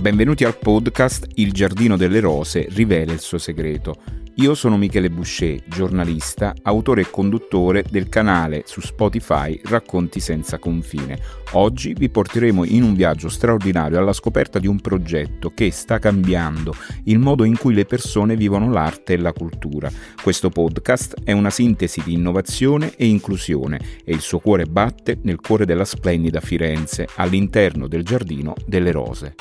Benvenuti al podcast Il giardino delle rose rivela il suo segreto. Io sono Michele Boucher, giornalista, autore e conduttore del canale su Spotify Racconti senza confine. Oggi vi porteremo in un viaggio straordinario alla scoperta di un progetto che sta cambiando il modo in cui le persone vivono l'arte e la cultura. Questo podcast è una sintesi di innovazione e inclusione e il suo cuore batte nel cuore della splendida Firenze, all'interno del giardino delle rose.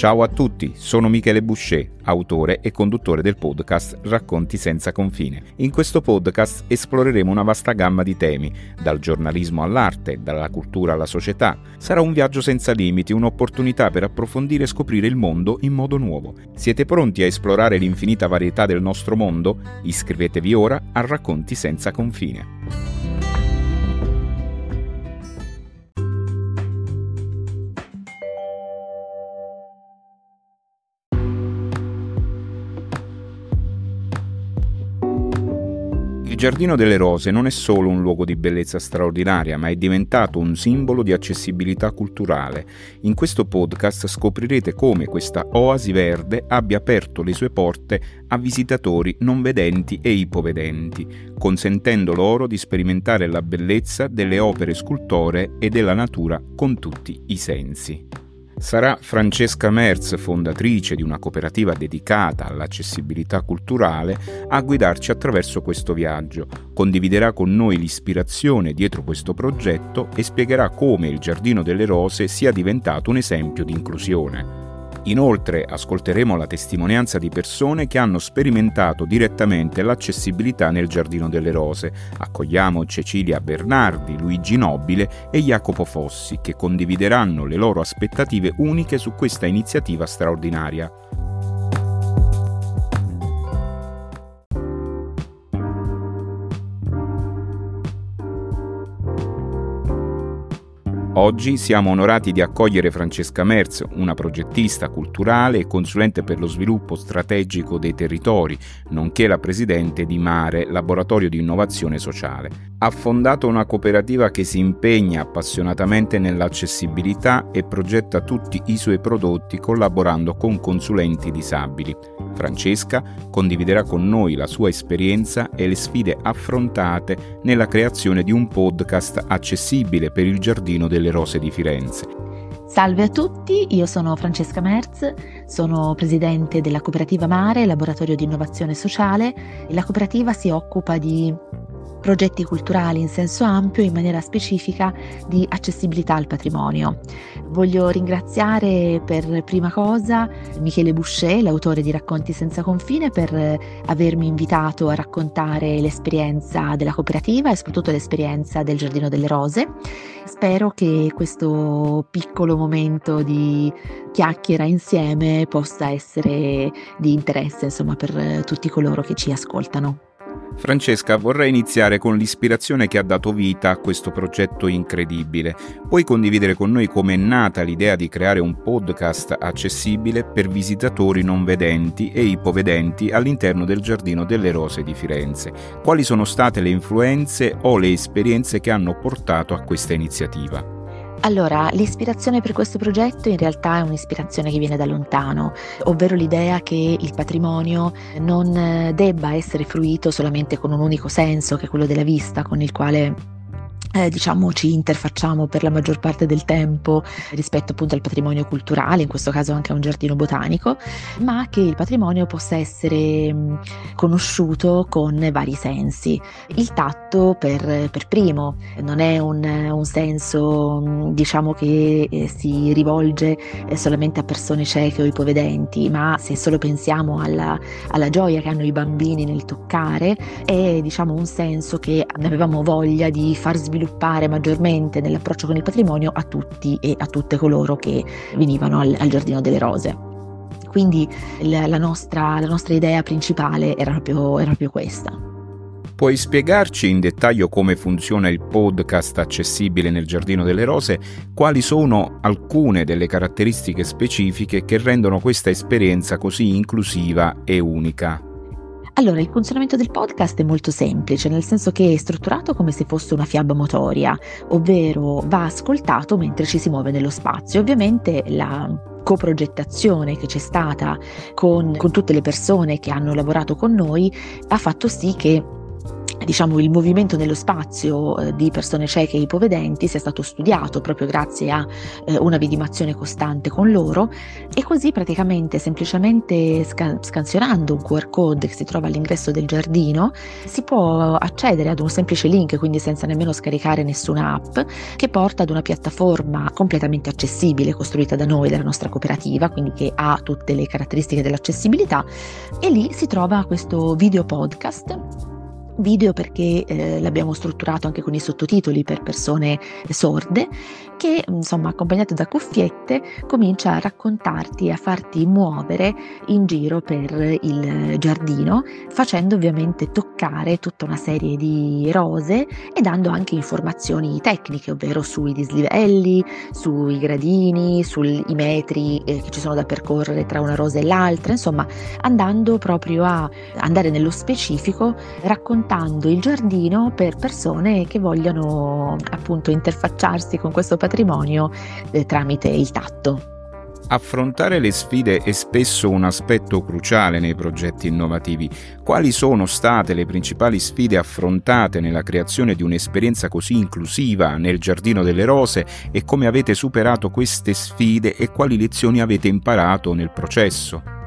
Ciao a tutti, sono Michele Boucher, autore e conduttore del podcast Racconti senza confine. In questo podcast esploreremo una vasta gamma di temi, dal giornalismo all'arte, dalla cultura alla società. Sarà un viaggio senza limiti, un'opportunità per approfondire e scoprire il mondo in modo nuovo. Siete pronti a esplorare l'infinita varietà del nostro mondo? Iscrivetevi ora a Racconti senza confine. Giardino delle Rose non è solo un luogo di bellezza straordinaria, ma è diventato un simbolo di accessibilità culturale. In questo podcast scoprirete come questa oasi verde abbia aperto le sue porte a visitatori non vedenti e ipovedenti, consentendo loro di sperimentare la bellezza delle opere scultoree e della natura con tutti i sensi. Sarà Francesca Merz, fondatrice di una cooperativa dedicata all'accessibilità culturale, a guidarci attraverso questo viaggio. Condividerà con noi l'ispirazione dietro questo progetto e spiegherà come il Giardino delle Rose sia diventato un esempio di inclusione. Inoltre ascolteremo la testimonianza di persone che hanno sperimentato direttamente l'accessibilità nel Giardino delle Rose. Accogliamo Cecilia Bernardi, Luigi Nobile e Jacopo Fossi che condivideranno le loro aspettative uniche su questa iniziativa straordinaria. Oggi siamo onorati di accogliere Francesca Merz, una progettista culturale e consulente per lo sviluppo strategico dei territori, nonché la presidente di Mare, laboratorio di innovazione sociale. Ha fondato una cooperativa che si impegna appassionatamente nell'accessibilità e progetta tutti i suoi prodotti collaborando con consulenti disabili. Francesca condividerà con noi la sua esperienza e le sfide affrontate nella creazione di un podcast accessibile per il Giardino delle Rose di Firenze. Salve a tutti, io sono Francesca Merz, sono presidente della cooperativa Mare, laboratorio di innovazione sociale. La cooperativa si occupa di progetti culturali in senso ampio in maniera specifica di accessibilità al patrimonio. Voglio ringraziare per prima cosa Michele Boucher, l'autore di Racconti senza confine, per avermi invitato a raccontare l'esperienza della cooperativa e soprattutto l'esperienza del Giardino delle Rose. Spero che questo piccolo momento di chiacchiera insieme possa essere di interesse insomma, per tutti coloro che ci ascoltano. Francesca, vorrei iniziare con l'ispirazione che ha dato vita a questo progetto incredibile. Puoi condividere con noi come è nata l'idea di creare un podcast accessibile per visitatori non vedenti e ipovedenti all'interno del Giardino delle Rose di Firenze? Quali sono state le influenze o le esperienze che hanno portato a questa iniziativa? Allora, l'ispirazione per questo progetto in realtà è un'ispirazione che viene da lontano, ovvero l'idea che il patrimonio non debba essere fruito solamente con un unico senso, che è quello della vista, con il quale eh, diciamo ci interfacciamo per la maggior parte del tempo rispetto appunto al patrimonio culturale, in questo caso anche a un giardino botanico, ma che il patrimonio possa essere mh, conosciuto con vari sensi. Il tatto per, per primo non è un, un senso mh, diciamo che eh, si rivolge eh, solamente a persone cieche o ipovedenti, ma se solo pensiamo alla, alla gioia che hanno i bambini nel toccare, è diciamo un senso che avevamo voglia di far sviluppare sviluppare maggiormente nell'approccio con il patrimonio a tutti e a tutte coloro che venivano al, al Giardino delle Rose. Quindi la, la, nostra, la nostra, idea principale era proprio, era proprio questa. Puoi spiegarci in dettaglio come funziona il podcast accessibile nel Giardino delle Rose? Quali sono alcune delle caratteristiche specifiche che rendono questa esperienza così inclusiva e unica? Allora, il funzionamento del podcast è molto semplice, nel senso che è strutturato come se fosse una fiaba motoria, ovvero va ascoltato mentre ci si muove nello spazio. Ovviamente la coprogettazione che c'è stata con, con tutte le persone che hanno lavorato con noi ha fatto sì che diciamo, il movimento nello spazio eh, di persone cieche e ipovedenti sia stato studiato proprio grazie a eh, una vidimazione costante con loro e così praticamente semplicemente scan- scansionando un QR code che si trova all'ingresso del giardino si può accedere ad un semplice link, quindi senza nemmeno scaricare nessuna app, che porta ad una piattaforma completamente accessibile costruita da noi, dalla nostra cooperativa, quindi che ha tutte le caratteristiche dell'accessibilità e lì si trova questo video podcast video perché eh, l'abbiamo strutturato anche con i sottotitoli per persone sorde che insomma accompagnato da cuffiette comincia a raccontarti e a farti muovere in giro per il giardino facendo ovviamente toccare tutta una serie di rose e dando anche informazioni tecniche ovvero sui dislivelli, sui gradini, sui metri eh, che ci sono da percorrere tra una rosa e l'altra insomma andando proprio a andare nello specifico raccontando il giardino per persone che vogliono appunto interfacciarsi con questo patrimonio patrimonio eh, tramite il tatto. Affrontare le sfide è spesso un aspetto cruciale nei progetti innovativi. Quali sono state le principali sfide affrontate nella creazione di un'esperienza così inclusiva nel Giardino delle Rose e come avete superato queste sfide e quali lezioni avete imparato nel processo?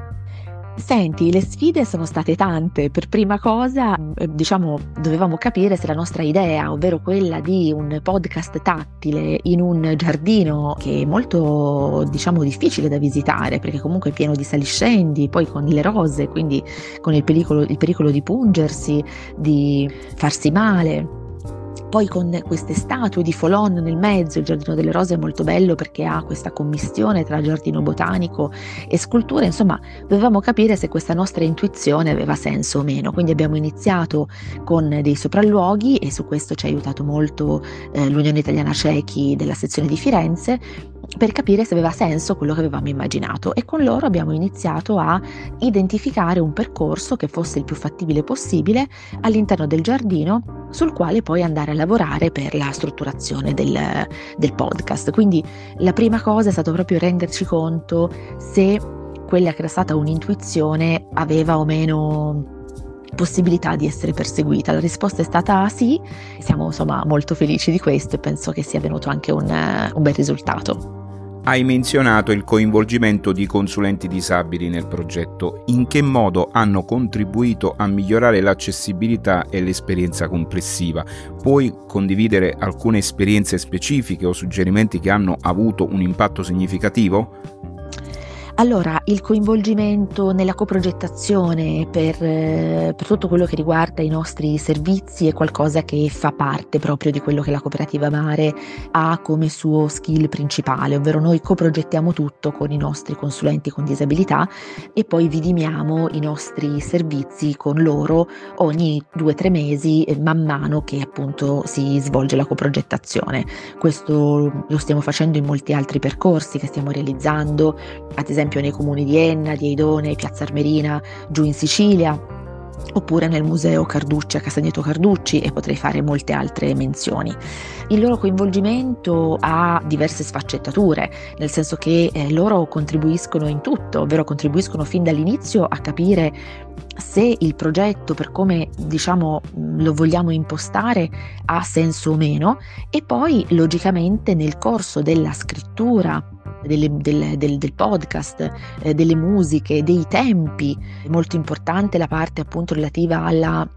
Senti, le sfide sono state tante. Per prima cosa, eh, diciamo, dovevamo capire se la nostra idea, ovvero quella di un podcast tattile in un giardino che è molto, diciamo, difficile da visitare, perché comunque è pieno di saliscendi, poi con le rose, quindi con il pericolo, il pericolo di pungersi, di farsi male poi con queste statue di Folon nel mezzo, il Giardino delle Rose è molto bello perché ha questa commistione tra giardino botanico e scultura, insomma dovevamo capire se questa nostra intuizione aveva senso o meno, quindi abbiamo iniziato con dei sopralluoghi e su questo ci ha aiutato molto eh, l'Unione Italiana Cechi della sezione di Firenze per capire se aveva senso quello che avevamo immaginato e con loro abbiamo iniziato a identificare un percorso che fosse il più fattibile possibile all'interno del giardino sul quale poi andare a lavorare per la strutturazione del, del podcast. Quindi la prima cosa è stato proprio renderci conto se quella che era stata un'intuizione aveva o meno possibilità di essere perseguita? La risposta è stata sì, siamo insomma molto felici di questo e penso che sia venuto anche un, un bel risultato. Hai menzionato il coinvolgimento di consulenti disabili nel progetto. In che modo hanno contribuito a migliorare l'accessibilità e l'esperienza complessiva? Puoi condividere alcune esperienze specifiche o suggerimenti che hanno avuto un impatto significativo? Allora, il coinvolgimento nella coprogettazione per, eh, per, tutto quello che riguarda i nostri servizi è qualcosa che fa parte proprio di quello che la cooperativa Mare ha come suo skill principale, ovvero noi coprogettiamo tutto con i nostri consulenti con disabilità e poi vidimiamo i nostri servizi con loro ogni due o tre mesi eh, man mano che appunto si svolge la coprogettazione. Questo lo stiamo facendo in molti altri percorsi che stiamo realizzando, ad esempio esempio nei comuni di Enna, di Eidone, Piazza Armerina, giù in Sicilia, oppure nel museo Carducci a Castagneto Carducci e potrei fare molte altre menzioni. Il loro coinvolgimento ha diverse sfaccettature, nel senso che eh, loro contribuiscono in tutto, ovvero contribuiscono fin dall'inizio a capire se il progetto per come diciamo lo vogliamo impostare ha senso o meno e poi logicamente nel corso della scrittura delle, del, del, del, podcast, eh, delle musiche, dei tempi. È molto importante la parte appunto relativa alla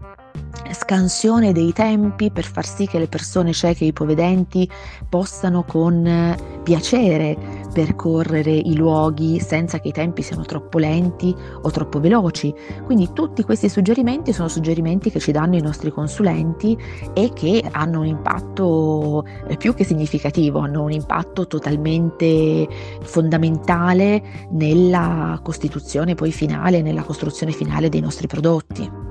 scansione dei tempi per far sì che le persone cieche e ipovedenti possano con eh, piacere percorrere i luoghi senza che i tempi siano troppo lenti o troppo veloci. Quindi tutti questi suggerimenti sono suggerimenti che ci danno i nostri consulenti e che hanno un impatto eh, più che significativo, hanno un impatto totalmente fondamentale nella costituzione poi finale, nella costruzione finale dei nostri prodotti.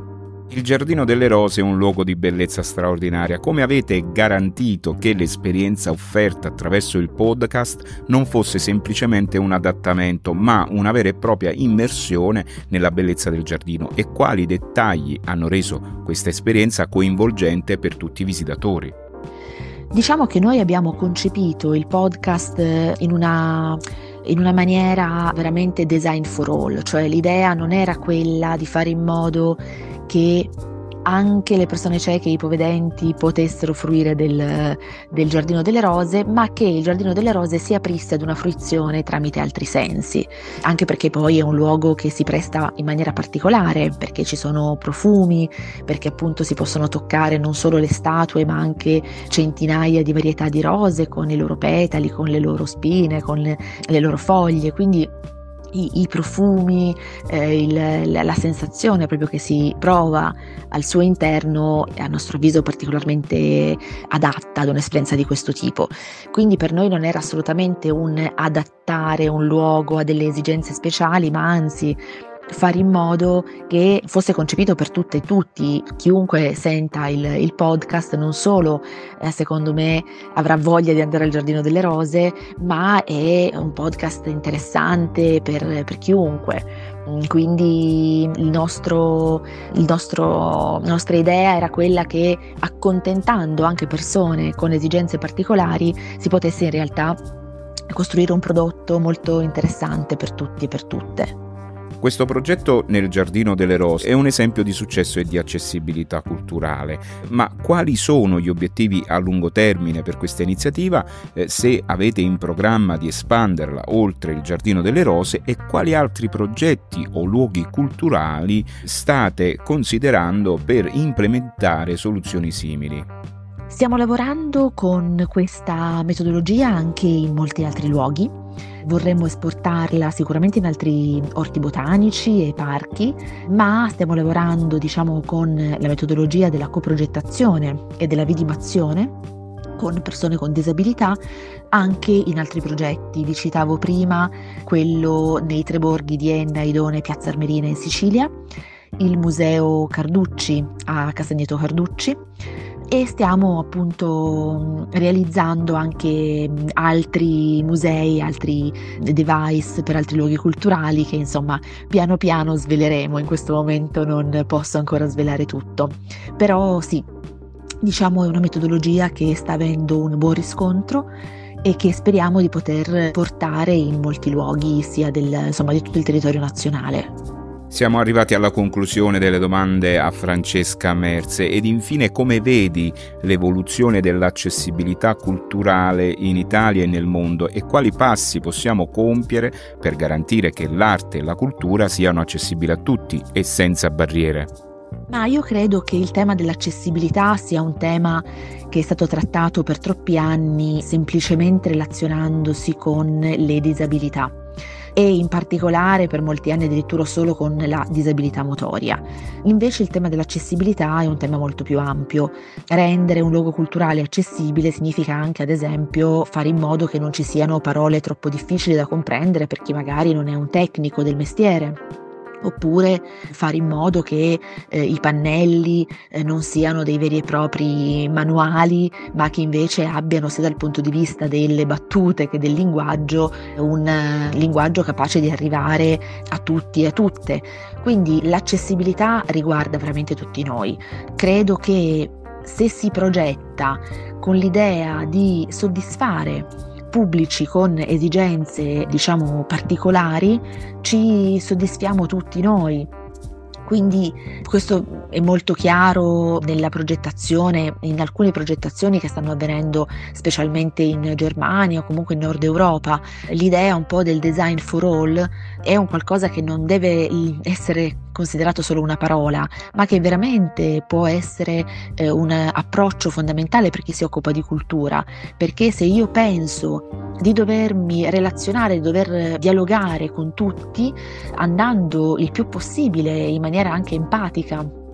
Il Giardino delle Rose è un luogo di bellezza straordinaria. Come avete garantito che l'esperienza offerta attraverso il podcast non fosse semplicemente un adattamento, ma una vera e propria immersione nella bellezza del giardino? E quali dettagli hanno reso questa esperienza coinvolgente per tutti i visitatori? Diciamo che noi abbiamo concepito il podcast eh, in una in una maniera veramente design for all, cioè l'idea non era quella di fare in modo che anche le persone cieche e ipovedenti potessero fruire del, del, Giardino delle Rose, ma che il Giardino delle Rose si aprisse ad una fruizione tramite altri sensi, anche perché poi è un luogo che si presta in maniera particolare, perché ci sono profumi, perché appunto si possono toccare non solo le statue, ma anche centinaia di varietà di rose con i loro petali, con le loro spine, con le, le loro foglie, quindi i, i profumi, eh, il, la, la, sensazione proprio che si prova al suo interno è a nostro avviso particolarmente adatta ad un'esperienza di questo tipo. Quindi per noi non era assolutamente un adattare un luogo a delle esigenze speciali, ma anzi fare in modo che fosse concepito per tutte e tutti, chiunque senta il, il podcast non solo eh, secondo me avrà voglia di andare al Giardino delle Rose, ma è un podcast interessante per, per chiunque. Mm, quindi il nostro, il nostro, la nostra idea era quella che accontentando anche persone con esigenze particolari si potesse in realtà costruire un prodotto molto interessante per tutti e per tutte. Questo progetto nel Giardino delle Rose è un esempio di successo e di accessibilità culturale, ma quali sono gli obiettivi a lungo termine per questa iniziativa, eh, se avete in programma di espanderla oltre il Giardino delle Rose e quali altri progetti o luoghi culturali state considerando per implementare soluzioni simili? Stiamo lavorando con questa metodologia anche in molti altri luoghi vorremmo esportarla sicuramente in altri orti botanici e parchi, ma stiamo lavorando diciamo con la metodologia della coprogettazione e della vidimazione con persone con disabilità anche in altri progetti. Vi citavo prima quello nei tre borghi di Enna, Idone e Piazza Armerina in Sicilia, il Museo Carducci a Castagneto Carducci e stiamo appunto realizzando anche altri musei, altri device per altri luoghi culturali che insomma piano piano sveleremo, in questo momento non posso ancora svelare tutto, però sì, diciamo è una metodologia che sta avendo un buon riscontro e che speriamo di poter portare in molti luoghi sia del, insomma, di tutto il territorio nazionale. Siamo arrivati alla conclusione delle domande a Francesca Merze ed infine come vedi l'evoluzione dell'accessibilità culturale in Italia e nel mondo e quali passi possiamo compiere per garantire che l'arte e la cultura siano accessibili a tutti e senza barriere? Ma io credo che il tema dell'accessibilità sia un tema che è stato trattato per troppi anni semplicemente relazionandosi con le disabilità e in particolare per molti anni addirittura solo con la disabilità motoria. Invece il tema dell'accessibilità è un tema molto più ampio. Rendere un luogo culturale accessibile significa anche ad esempio fare in modo che non ci siano parole troppo difficili da comprendere per chi magari non è un tecnico del mestiere oppure fare in modo che eh, i pannelli eh, non siano dei veri e propri manuali, ma che invece abbiano sia dal punto di vista delle battute che del linguaggio un uh, linguaggio capace di arrivare a tutti e a tutte. Quindi l'accessibilità riguarda veramente tutti noi. Credo che se si progetta con l'idea di soddisfare pubblici con esigenze, diciamo, particolari, ci soddisfiamo tutti noi. Quindi questo è molto chiaro nella progettazione, in alcune progettazioni che stanno avvenendo specialmente in Germania o comunque in Nord Europa. L'idea un po' del design for all è un qualcosa che non deve essere considerato solo una parola, ma che veramente può essere eh, un approccio fondamentale per chi si occupa di cultura, perché se io penso di dovermi relazionare, di dover dialogare con tutti, andando il più possibile in maniera anche empatica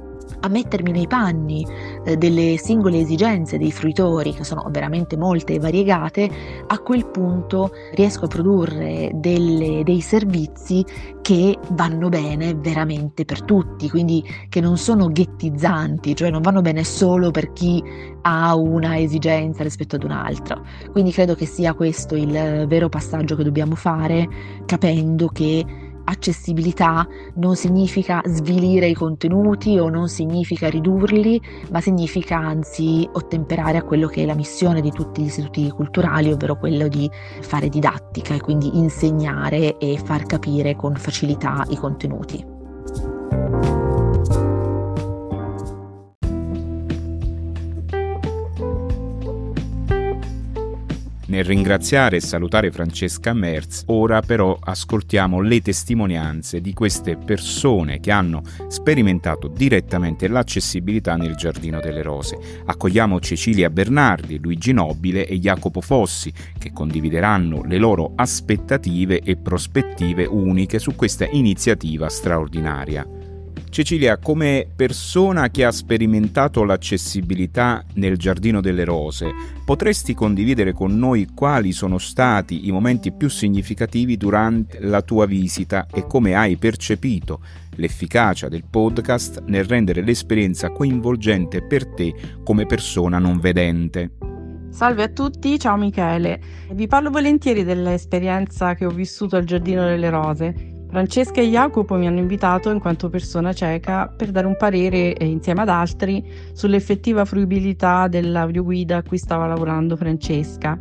a mettermi nei panni eh, delle singole esigenze dei fruitori, che sono veramente molte e variegate, a quel punto riesco a produrre delle, dei servizi che vanno bene veramente per tutti, quindi che non sono ghettizzanti, cioè non vanno bene solo per chi ha una esigenza rispetto ad un'altra. Quindi credo che sia questo il vero passaggio che dobbiamo fare, capendo che accessibilità non significa svilire i contenuti o non significa ridurli, ma significa anzi ottemperare a quello che è la missione di tutti gli istituti culturali, ovvero quello di fare didattica e quindi insegnare e far capire con facilità i contenuti. Nel ringraziare e salutare Francesca Merz, ora però ascoltiamo le testimonianze di queste persone che hanno sperimentato direttamente l'accessibilità nel Giardino delle Rose. Accogliamo Cecilia Bernardi, Luigi Nobile e Jacopo Fossi, che condivideranno le loro aspettative e prospettive uniche su questa iniziativa straordinaria. Cecilia, come persona che ha sperimentato l'accessibilità nel Giardino delle Rose, potresti condividere con noi quali sono stati i momenti più significativi durante la tua visita e come hai percepito l'efficacia del podcast nel rendere l'esperienza coinvolgente per te come persona non vedente? Salve a tutti, ciao Michele. Vi parlo volentieri dell'esperienza che ho vissuto al Giardino delle Rose. Francesca e Jacopo mi hanno invitato in quanto persona cieca per dare un parere eh, insieme ad altri sull'effettiva fruibilità dell'audioguida a cui stava lavorando Francesca.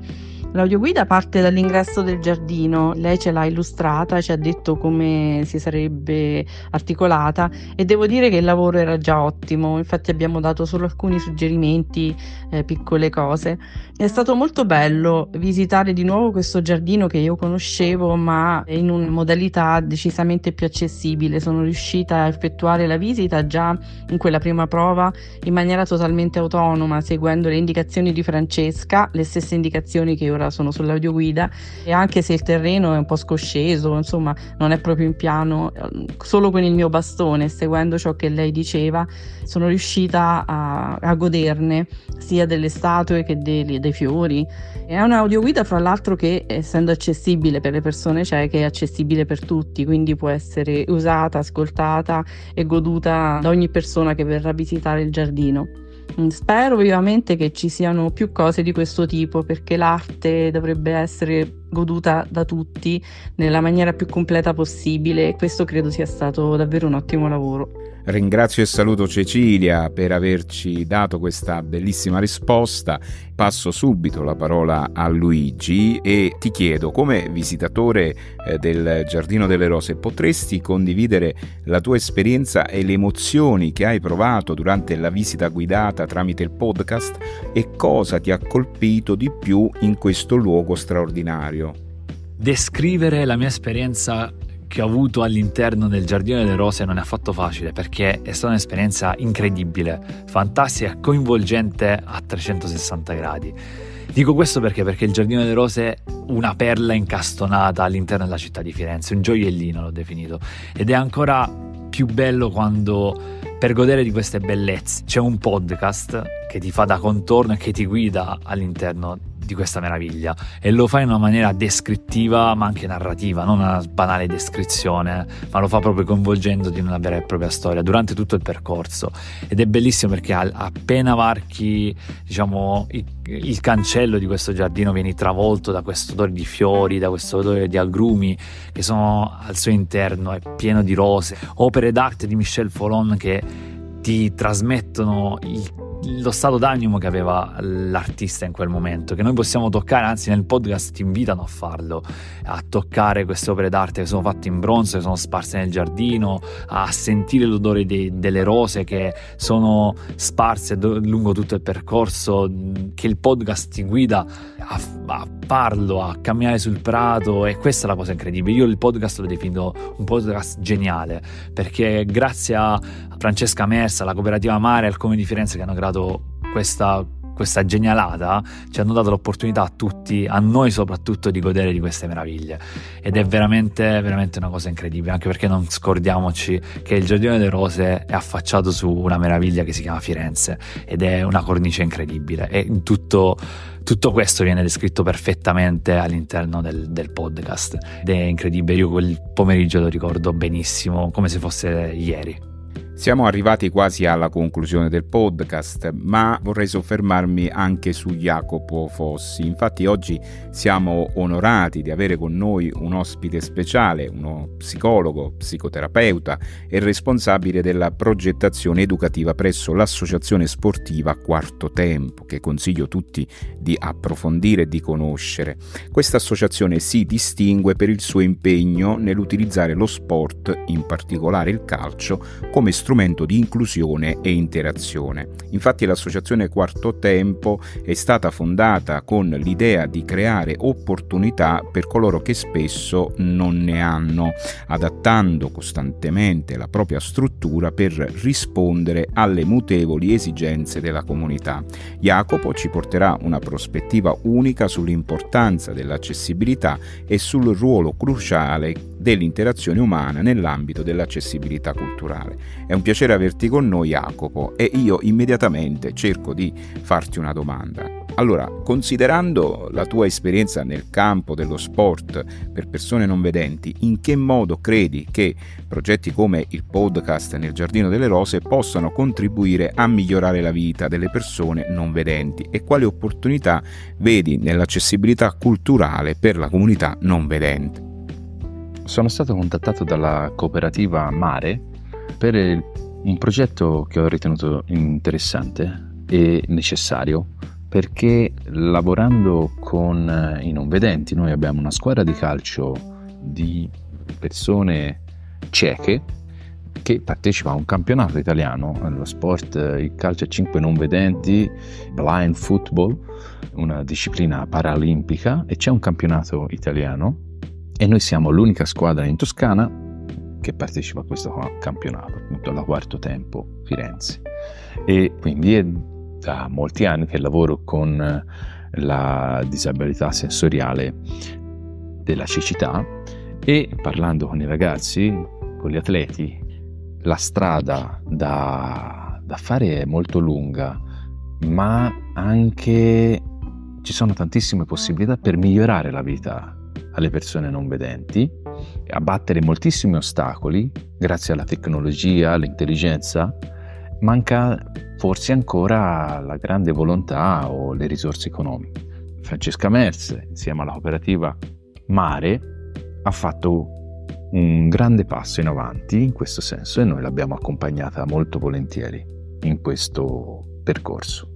L'audioguida parte dall'ingresso del giardino, lei ce l'ha illustrata, ci ha detto come si sarebbe articolata e devo dire che il lavoro era già ottimo, infatti abbiamo dato solo alcuni suggerimenti, eh, piccole cose. È stato molto bello visitare di nuovo questo giardino che io conoscevo ma in una modalità decisamente più accessibile, sono riuscita a effettuare la visita già in quella prima prova in maniera totalmente autonoma, seguendo le indicazioni di Francesca, le stesse indicazioni che ora ora sono sull'audioguida e anche se il terreno è un po' scosceso, insomma non è proprio in piano, solo con il mio bastone, seguendo ciò che lei diceva, sono riuscita a, a goderne sia delle statue che dei, dei fiori. È un'audioguida fra l'altro che essendo accessibile per le persone cieche è accessibile per tutti, quindi può essere usata, ascoltata e goduta da ogni persona che verrà a visitare il giardino. Mm, spero vivamente che ci siano più cose di questo tipo perché l'arte dovrebbe essere goduta da tutti nella maniera più completa possibile e questo credo sia stato davvero un ottimo lavoro. Ringrazio e saluto Cecilia per averci dato questa bellissima risposta. Passo subito la parola a Luigi e ti chiedo, come visitatore eh, del Giardino delle Rose, potresti condividere la tua esperienza e le emozioni che hai provato durante la visita guidata tramite il podcast e cosa ti ha colpito di più in questo luogo straordinario? Descrivere la mia esperienza che ho avuto all'interno del Giardino delle Rose non è affatto facile perché è stata un'esperienza incredibile, fantastica, coinvolgente a 360 gradi. Dico questo perché? Perché il Giardino delle Rose è una perla incastonata all'interno della città di Firenze, un gioiellino l'ho definito, ed è ancora più bello quando per godere di queste bellezze c'è un podcast che ti fa da contorno e che ti guida all'interno di questa meraviglia. E lo fa in una maniera descrittiva ma anche narrativa, non una banale descrizione, ma lo fa proprio coinvolgendo di una vera e propria storia durante tutto il percorso. Ed è bellissimo perché appena varchi diciamo il, il cancello di questo giardino vieni travolto da questo odore di fiori, da questo odore di agrumi che sono al suo interno, è pieno di rose, opere d'arte di Michel Folon che ti trasmettono il lo stato d'animo che aveva l'artista in quel momento, che noi possiamo toccare, anzi nel podcast ti invitano a farlo, a toccare queste opere d'arte che sono fatte in bronzo, che sono sparse nel giardino, a sentire l'odore dei, delle rose che sono sparse do, lungo tutto il percorso, che il podcast ti guida a, a farlo, a camminare sul prato e questa è la cosa incredibile. Io il podcast lo definito un podcast geniale perché grazie a Francesca Mersa, alla cooperativa Mare, al Come di Firenze che hanno creato questa questa genialata ci hanno dato l'opportunità a tutti, a noi soprattutto, di godere di queste meraviglie. Ed è veramente, veramente una cosa incredibile, anche perché non scordiamoci che il Giardino delle Rose è affacciato su una meraviglia che si chiama Firenze ed è una cornice incredibile. E in tutto, tutto questo viene descritto perfettamente all'interno del, del podcast ed è incredibile. Io quel pomeriggio lo ricordo benissimo, come se fosse ieri. Siamo arrivati quasi alla conclusione del podcast, ma vorrei soffermarmi anche su Jacopo Fossi. Infatti oggi siamo onorati di avere con noi un ospite speciale, uno psicologo, psicoterapeuta e responsabile della progettazione educativa presso l'associazione sportiva Quarto Tempo, che consiglio tutti di approfondire e di conoscere. Questa associazione si distingue per il suo impegno nell'utilizzare lo sport, in particolare il calcio, come strumento strumento di inclusione e interazione. Infatti l'associazione Quarto Tempo è stata fondata con l'idea di creare opportunità per coloro che spesso non ne hanno, adattando costantemente la propria struttura per rispondere alle mutevoli esigenze della comunità. Jacopo ci porterà una prospettiva unica sull'importanza dell'accessibilità e sul ruolo cruciale dell'interazione umana nell'ambito dell'accessibilità culturale. È un piacere averti con noi Jacopo e io immediatamente cerco di farti una domanda. Allora, considerando la tua esperienza nel campo dello sport per persone non vedenti, in che modo credi che progetti come il podcast nel Giardino delle Rose possano contribuire a migliorare la vita delle persone non vedenti e quali opportunità vedi nell'accessibilità culturale per la comunità non vedente? Sono stato contattato dalla cooperativa Mare per un progetto che ho ritenuto interessante e necessario perché lavorando con i non vedenti noi abbiamo una squadra di calcio di persone cieche che partecipa a un campionato italiano, lo sport, il calcio a 5 non vedenti, blind football, una disciplina paralimpica e c'è un campionato italiano e noi siamo l'unica squadra in Toscana che partecipa a questo campionato, appunto alla quarto tempo Firenze. E quindi è da molti anni che lavoro con la disabilità sensoriale della cecità e parlando con i ragazzi, con gli atleti, la strada da, da fare è molto lunga, ma anche ci sono tantissime possibilità per migliorare la vita alle persone non vedenti, abbattere moltissimi ostacoli grazie alla tecnologia, all'intelligenza, manca forse ancora la grande volontà o le risorse economiche. Francesca Merz, insieme alla cooperativa Mare, ha fatto un grande passo in avanti in questo senso e noi l'abbiamo accompagnata molto volentieri in questo percorso.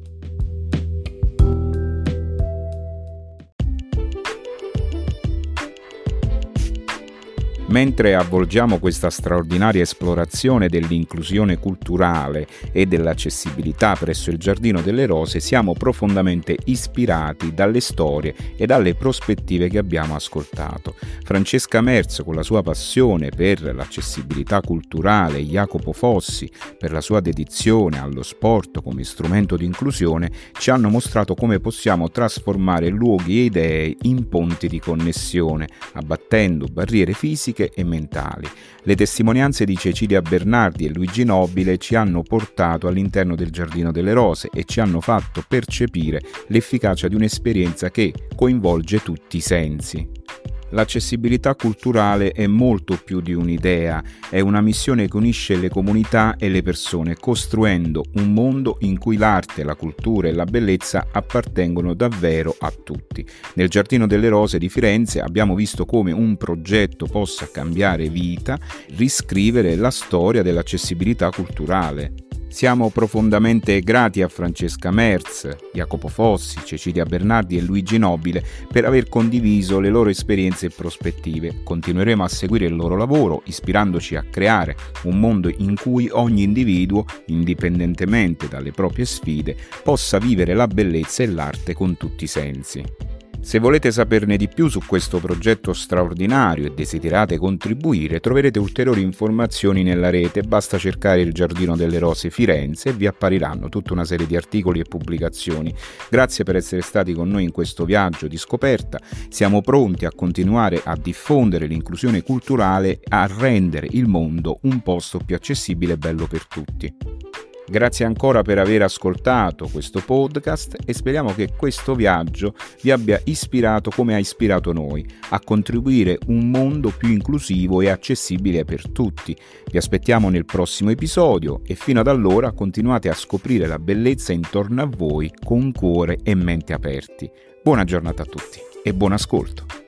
Mentre avvolgiamo questa straordinaria esplorazione dell'inclusione culturale e dell'accessibilità presso il Giardino delle Rose, siamo profondamente ispirati dalle storie e dalle prospettive che abbiamo ascoltato. Francesca Merzo, con la sua passione per l'accessibilità culturale, Jacopo Fossi, per la sua dedizione allo sport come strumento di inclusione, ci hanno mostrato come possiamo trasformare luoghi e idee in ponti di connessione, abbattendo barriere fisiche fisiche e mentali. Le testimonianze di Cecilia Bernardi e Luigi Nobile ci hanno portato all'interno del Giardino delle Rose e ci hanno fatto percepire l'efficacia di un'esperienza che coinvolge tutti i sensi. L'accessibilità culturale è molto più di un'idea, è una missione che unisce le comunità e le persone, costruendo un mondo in cui l'arte, la cultura e la bellezza appartengono davvero a tutti. Nel Giardino delle Rose di Firenze abbiamo visto come un progetto possa cambiare vita, riscrivere la storia dell'accessibilità culturale. Siamo profondamente grati a Francesca Merz, Jacopo Fossi, Cecilia Bernardi e Luigi Nobile per aver condiviso le loro esperienze e prospettive. Continueremo a seguire il loro lavoro, ispirandoci a creare un mondo in cui ogni individuo, indipendentemente dalle proprie sfide, possa vivere la bellezza e l'arte con tutti i sensi. Se volete saperne di più su questo progetto straordinario e desiderate contribuire, troverete ulteriori informazioni nella rete, basta cercare il Giardino delle Rose Firenze e vi appariranno tutta una serie di articoli e pubblicazioni. Grazie per essere stati con noi in questo viaggio di scoperta, siamo pronti a continuare a diffondere l'inclusione culturale a rendere il mondo un posto più accessibile e bello per tutti. Grazie ancora per aver ascoltato questo podcast e speriamo che questo viaggio vi abbia ispirato come ha ispirato noi, a contribuire un mondo più inclusivo e accessibile per tutti. Vi aspettiamo nel prossimo episodio e fino ad allora continuate a scoprire la bellezza intorno a voi con cuore e mente aperti. Buona giornata a tutti e buon ascolto.